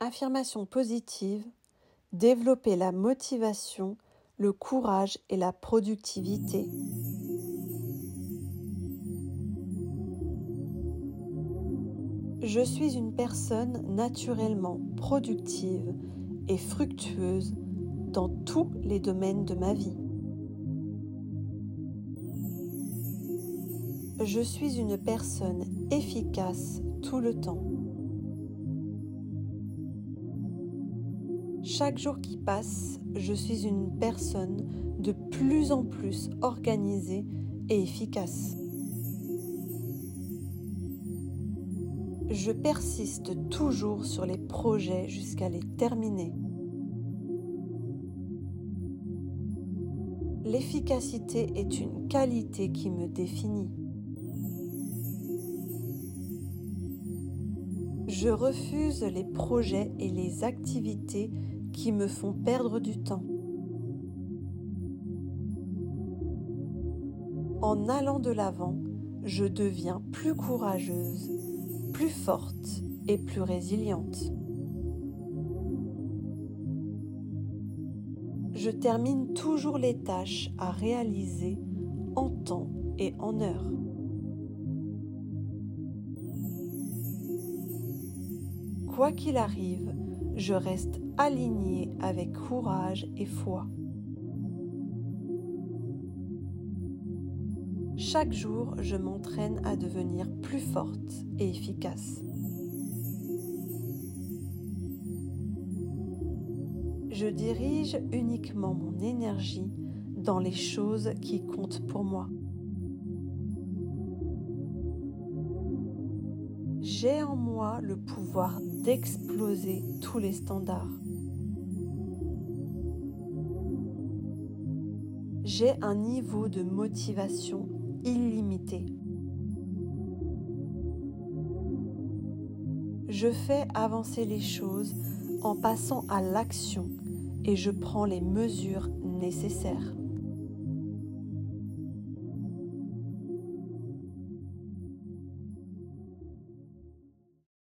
Affirmation positive, développer la motivation, le courage et la productivité. Je suis une personne naturellement productive et fructueuse dans tous les domaines de ma vie. Je suis une personne efficace tout le temps. Chaque jour qui passe, je suis une personne de plus en plus organisée et efficace. Je persiste toujours sur les projets jusqu'à les terminer. L'efficacité est une qualité qui me définit. Je refuse les projets et les activités qui me font perdre du temps. En allant de l'avant, je deviens plus courageuse, plus forte et plus résiliente. Je termine toujours les tâches à réaliser en temps et en heure. Quoi qu'il arrive, je reste aligné avec courage et foi. Chaque jour, je m'entraîne à devenir plus forte et efficace. Je dirige uniquement mon énergie dans les choses qui comptent pour moi. J'ai en moi le pouvoir d'exploser tous les standards. J'ai un niveau de motivation illimité. Je fais avancer les choses en passant à l'action et je prends les mesures nécessaires.